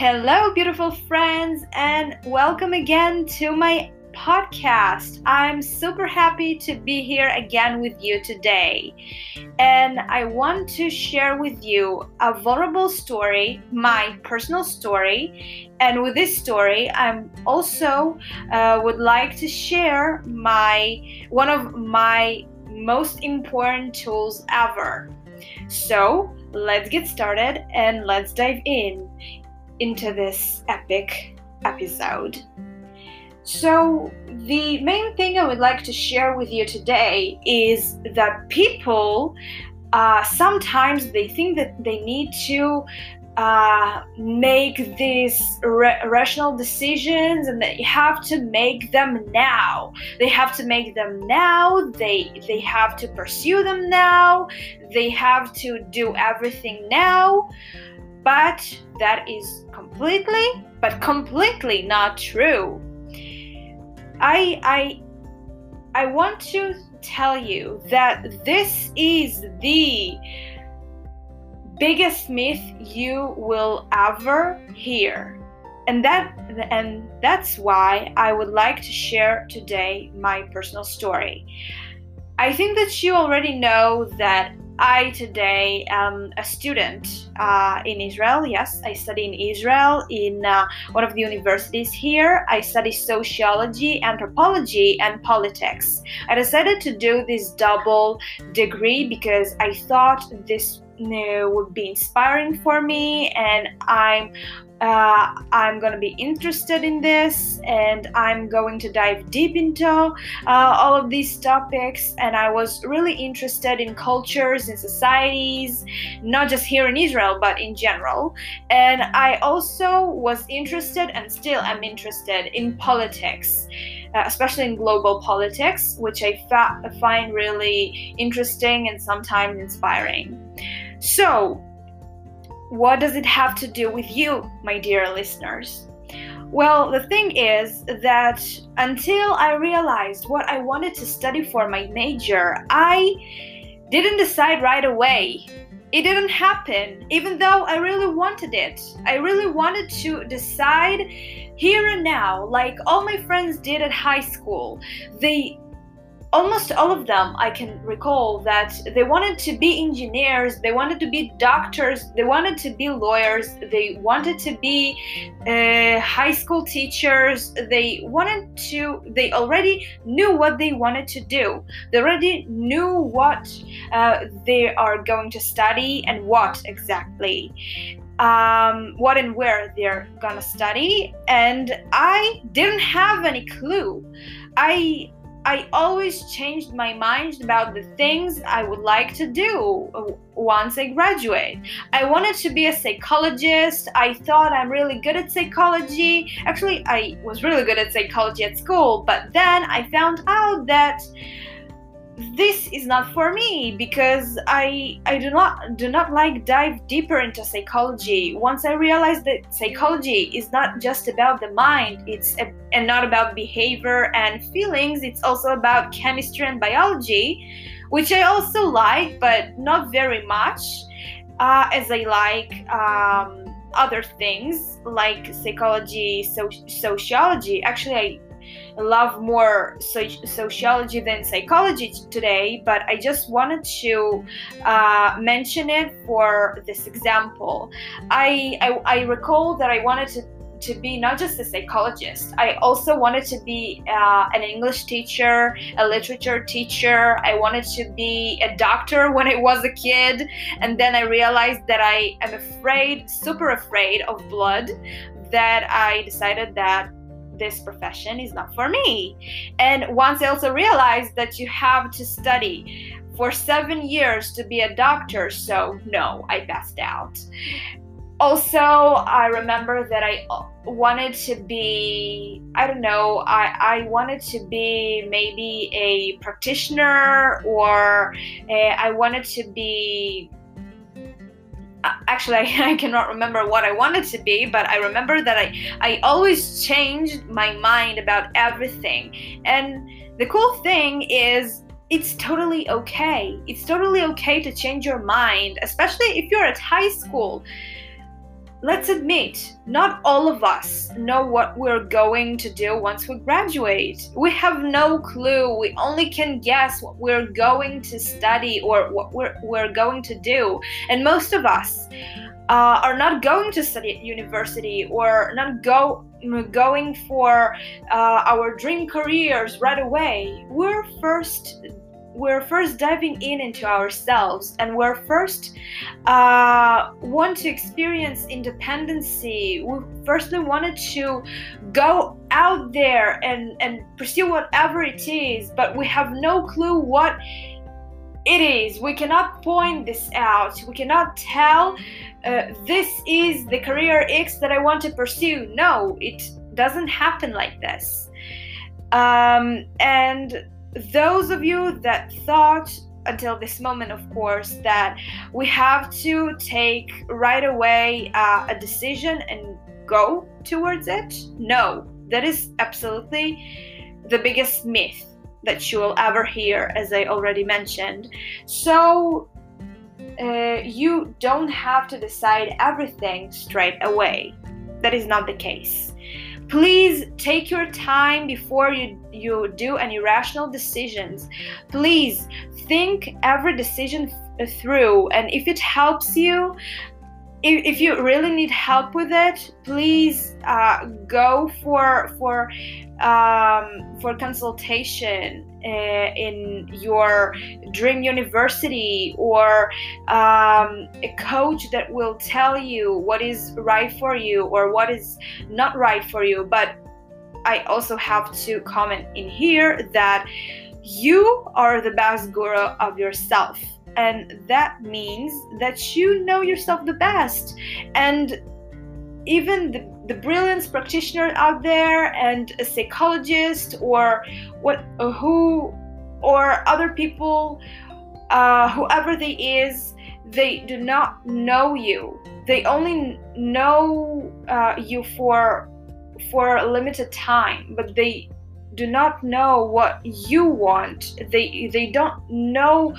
Hello, beautiful friends, and welcome again to my podcast. I'm super happy to be here again with you today. And I want to share with you a vulnerable story, my personal story. And with this story, I'm also uh, would like to share my one of my most important tools ever. So, let's get started and let's dive in into this epic episode. So, the main thing I would like to share with you today is that people uh, sometimes they think that they need to uh, make these ra- rational decisions and they have to make them now. They have to make them now. They they have to pursue them now. They have to do everything now but that is completely but completely not true i i i want to tell you that this is the biggest myth you will ever hear. And that and that's why I would like to share today my personal story. I think that you already know that I today am a student uh, in Israel. Yes, I study in Israel in uh, one of the universities here. I study sociology, anthropology, and politics. I decided to do this double degree because I thought this would be inspiring for me and i'm uh, i'm going to be interested in this and i'm going to dive deep into uh, all of these topics. And i was really interested in cultures and societies not just here in israel but in general. And i also was interested and still am interested in politics uh, especially in global politics which i fa- find really interesting and sometimes inspiring so, what does it have to do with you, my dear listeners? Well, the thing is that until I realized what I wanted to study for my major, I didn't decide right away. It didn't happen, even though I really wanted it. I really wanted to decide here and now, like all my friends did at high school. They almost all of them i can recall that they wanted to be engineers they wanted to be doctors they wanted to be lawyers they wanted to be uh, high school teachers they wanted to they already knew what they wanted to do. They already knew what uh, they are going to study and what exactly um, what and where they're gonna study. And i didn't have any clue. I I always changed my mind about the things I would like to do once I graduate. I wanted to be a psychologist. I thought I'm really good at psychology. Actually, I was really good at psychology at school, but then I found out that this is not for me because I I do not do not like dive deeper into psychology. Once I realized that psychology is not just about the mind, it's a, and not about behavior and feelings. It's also about chemistry and biology, which I also like, but not very much, uh, as I like. Um, other things like psychology, so- sociology. Actually, I love more so- sociology than psychology today, but I just wanted to uh, mention it for this example. I, I, I recall that I wanted to to be not just a psychologist. I also wanted to be uh, an English teacher, a literature teacher. I wanted to be a doctor when I was a kid. And then I realized that I am afraid, super afraid of blood, that I decided that this profession is not for me. And once I also realized that you have to study for seven years to be a doctor, so no, I passed out. Also, I remember that I wanted to be, I don't know, I, I wanted to be maybe a practitioner or a, eh, I wanted to be actually I, cannot remember what I wanted to be, but I remember that I I always changed my mind about everything. And the cool thing is it's totally okay. It's totally okay to change your mind, especially if you're at high school. Let's admit, not all of us know what we're going to do once we graduate. We have no clue. We only can guess what we're going to study or what we're, we're going to do. And most of us uh, are not going to study at university or not go going for uh, our dream careers right away. We're first we're first diving in into ourselves and we're first uh, want to experience independency. We firstly wanted to go out there and and pursue whatever it is but we have no clue what it is. We cannot point this out. We cannot tell uh, this is the career x that i want to pursue. No it doesn't happen like this. Um, and those of you that thought until this moment, of course, that we have to take right away uh, a decision and go towards it, no, that is absolutely the biggest myth that you will ever hear, as I already mentioned. So, uh, you don't have to decide everything straight away. That is not the case. Please take your time before you, you do any rational decisions. Please think every decision through, and if it helps you, if, if you really need help with it, please uh, go for for um, for consultation uh, in your dream university or um, a coach that will tell you what is right for you or what is not right for you. But I also have to comment in here that you are the best guru of yourself and that means that you know yourself the best and even the, the brilliant practitioner out there and a psychologist or what who or other people uh, whoever they is they do not know you they only know uh, you for for a limited time but they do not know what you want they they don't know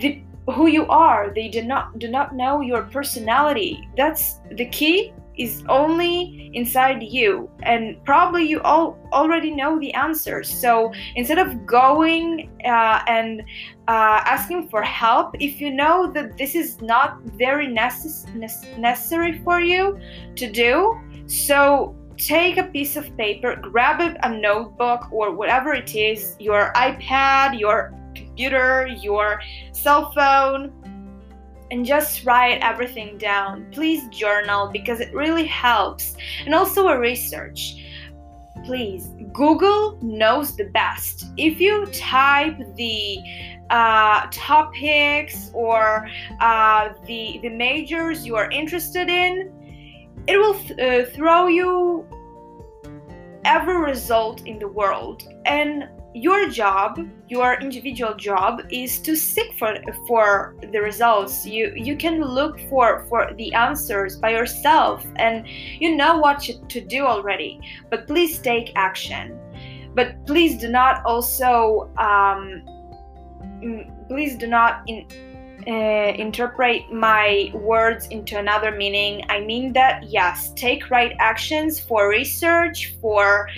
the, who you are. They do not do not know your personality. That's the key is only inside you. And probably you all already know the answers. So instead of going uh, and uh, asking for help if you know that this is not very necess- necessary for you to do so take a piece of paper grab a notebook or whatever it is your ipad your computer, your cell phone, and just write everything down. Please journal because it really helps. And also a research. Please, Google knows the best. If you type the uh, topics or uh, the the majors you are interested in, it will th- uh, throw you every result in the world. And your job your individual job is to seek for for the results. You you can look for for the answers by yourself and you know what to do already. But please take action. But please do not also um, mm, please do not in, uh, interpret my words into another meaning. I mean that yes take right actions for research for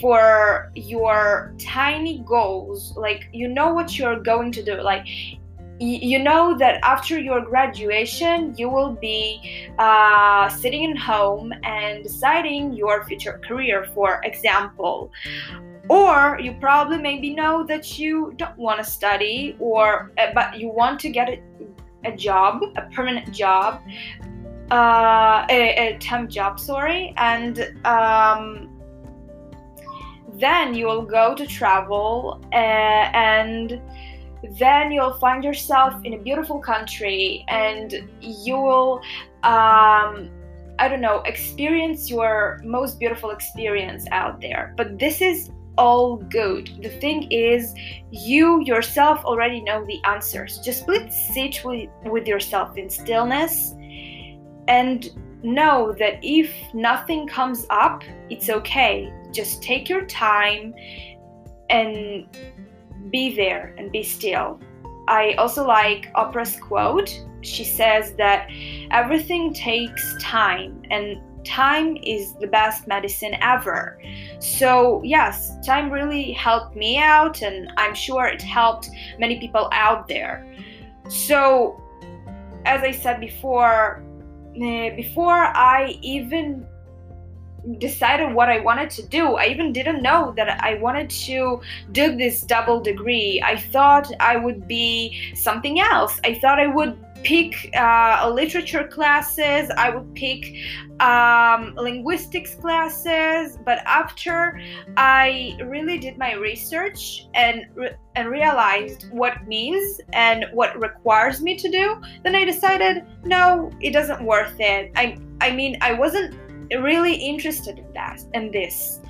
for your tiny goals. Like you know what you're going to do. Like you know that after your graduation you will be uh, sitting in home and deciding your future career. For example or you probably maybe know that you don't want to study or uh, but you want to get a, a job a permanent job uh, a, a temp job sorry and um, then you will go to travel uh, and then you'll find yourself in a beautiful country and you will um, i don't know experience your most beautiful experience out there. But this is all good the thing is you yourself already know the answers just sit with, with yourself in stillness and know that if nothing comes up it's okay just take your time and be there and be still. I also like Oprah's quote. She says that everything takes time and time is the best medicine ever. So, yes, time really helped me out, and I'm sure it helped many people out there. So, as I said before, eh, before I even decided what I wanted to do. I even didn't know that I wanted to do this double degree. I thought I would be something else. I thought I would pick uh, literature classes, I would pick um, linguistics classes. But after I really did my research and re- and realized what means and what requires me to do, then I decided no, it doesn't worth it. I I mean I wasn't really interested in that and this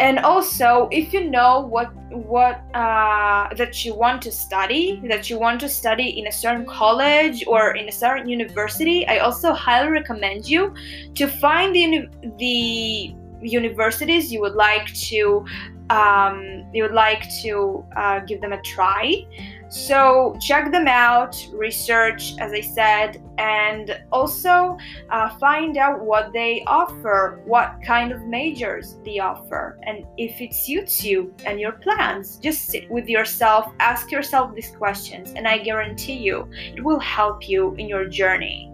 and also if you know what what uh, that you want to study that you want to study in a certain college or in a certain university i also highly recommend you to find the, the universities you would like to um, you would like to uh, give them a try so check them out, research, as I said, and also uh, find out what they offer, what kind of majors they offer, and if it suits you and your plans. Just sit with yourself, ask yourself these questions, and I guarantee you it will help you in your journey.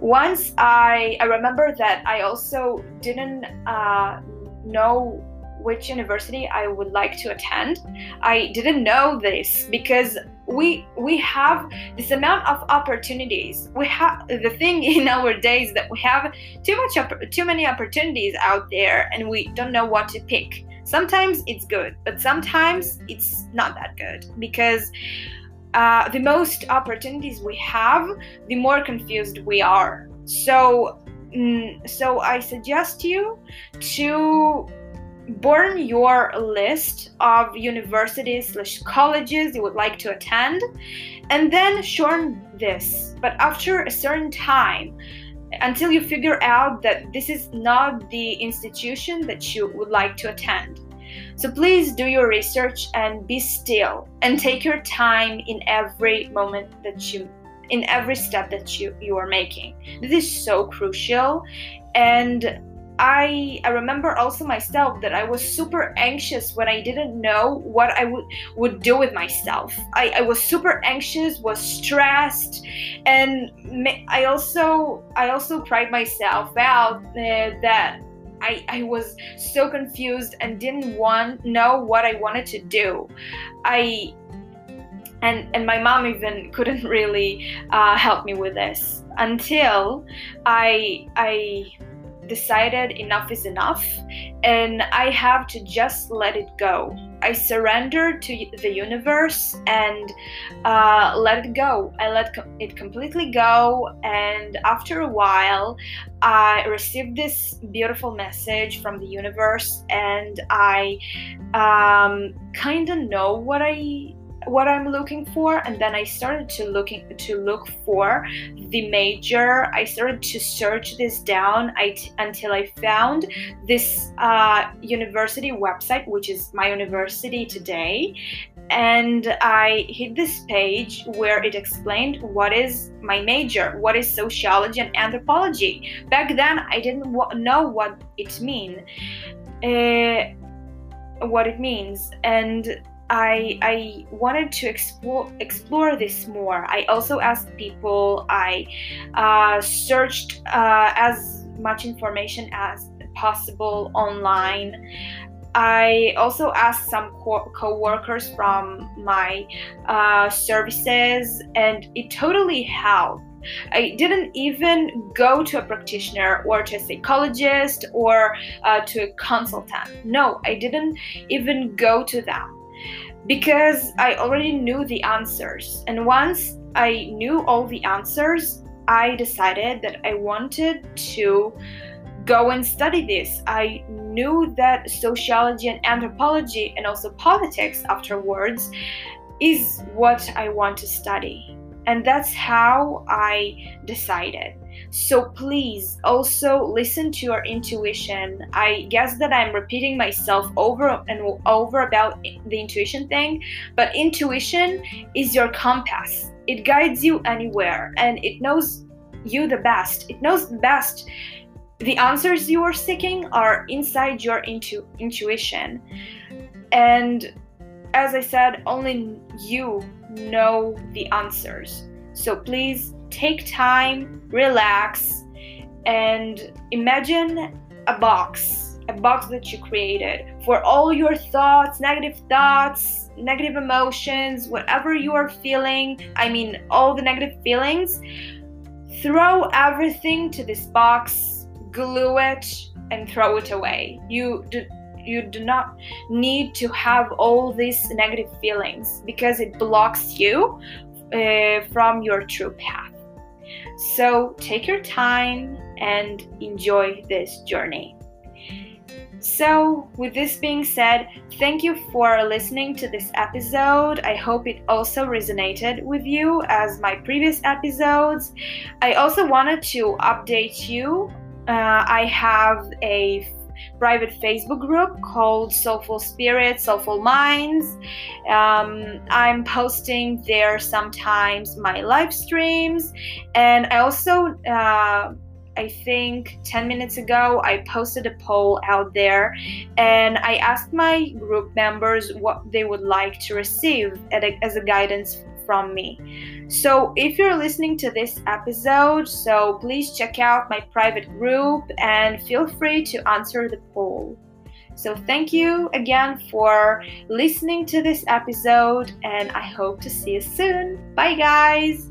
Once I, I remember that I also didn't uh, know which university I would like to attend. I didn't know this because we we have this amount of opportunities. We have the thing in our days that we have too much too many opportunities out there and we don't know what to pick. Sometimes it's good, but sometimes it's not that good because uh, the most opportunities we have, the more confused we are. So, mm, so I suggest you to burn your list of universities slash colleges you would like to attend and then shorten this. But after a certain time until you figure out that this is not the institution that you would like to attend. So please do your research and be still and take your time in every moment that you in every step that you you are making. This is so crucial and I I remember also myself that I was super anxious when I didn't know what I would would do with myself. I, I was super anxious, was stressed, and I also I also cried myself out uh, that I, I was so confused and didn't want know what I wanted to do. I and and my mom even couldn't really uh, help me with this until I I decided enough is enough and I have to just let it go. I surrender to the universe and uh, let it go. I let it completely go. And after a while, I received this beautiful message from the universe, and I um, kind of know what I what I'm looking for and then I started to looking to look for the major. I started to search this down until I found this uh, university website which is my university today. And I hit this page where it explained what is my major what is sociology and anthropology. Back then I didn't know what it mean uh, what it means. And I I wanted to explore explore this more. I also asked people. I uh, searched uh, as much information as possible online. I also asked some co- workers from my uh, services, and it totally helped. I didn't even go to a practitioner or to a psychologist or uh, to a consultant. No, I didn't even go to them because I already knew the answers. And once I knew all the answers, I decided that I wanted to go and study this. I knew that sociology and anthropology and also politics afterwards is what I want to study. And that's how I decided. So please also listen to your intuition. I guess that I'm repeating myself over and over about the intuition thing, but intuition is your compass. It guides you anywhere and it knows you the best. It knows the best. The answers you are seeking are inside your intu- intuition. And as I said, only you know the answers. So please take time, relax, and imagine a box, a box that you created for all your thoughts, negative thoughts, negative emotions, whatever you are feeling. I mean, all the negative feelings. Throw everything to this box, glue it, and throw it away. You do, you do not need to have all these negative feelings because it blocks you uh, from your true path. So take your time and enjoy this journey. So, with this being said, thank you for listening to this episode. I hope it also resonated with you as my previous episodes. I also wanted to update you. Uh, I have a private Facebook group called Soulful Spirits, Soulful Minds. Um, I'm posting there sometimes my live streams, and I also. Uh, I think 10 minutes ago, I posted a poll out there and I asked my group members what they would like to receive as a guidance from me. So, if you're listening to this episode, so please check out my private group and feel free to answer the poll. So, thank you again for listening to this episode, and I hope to see you soon. Bye, guys.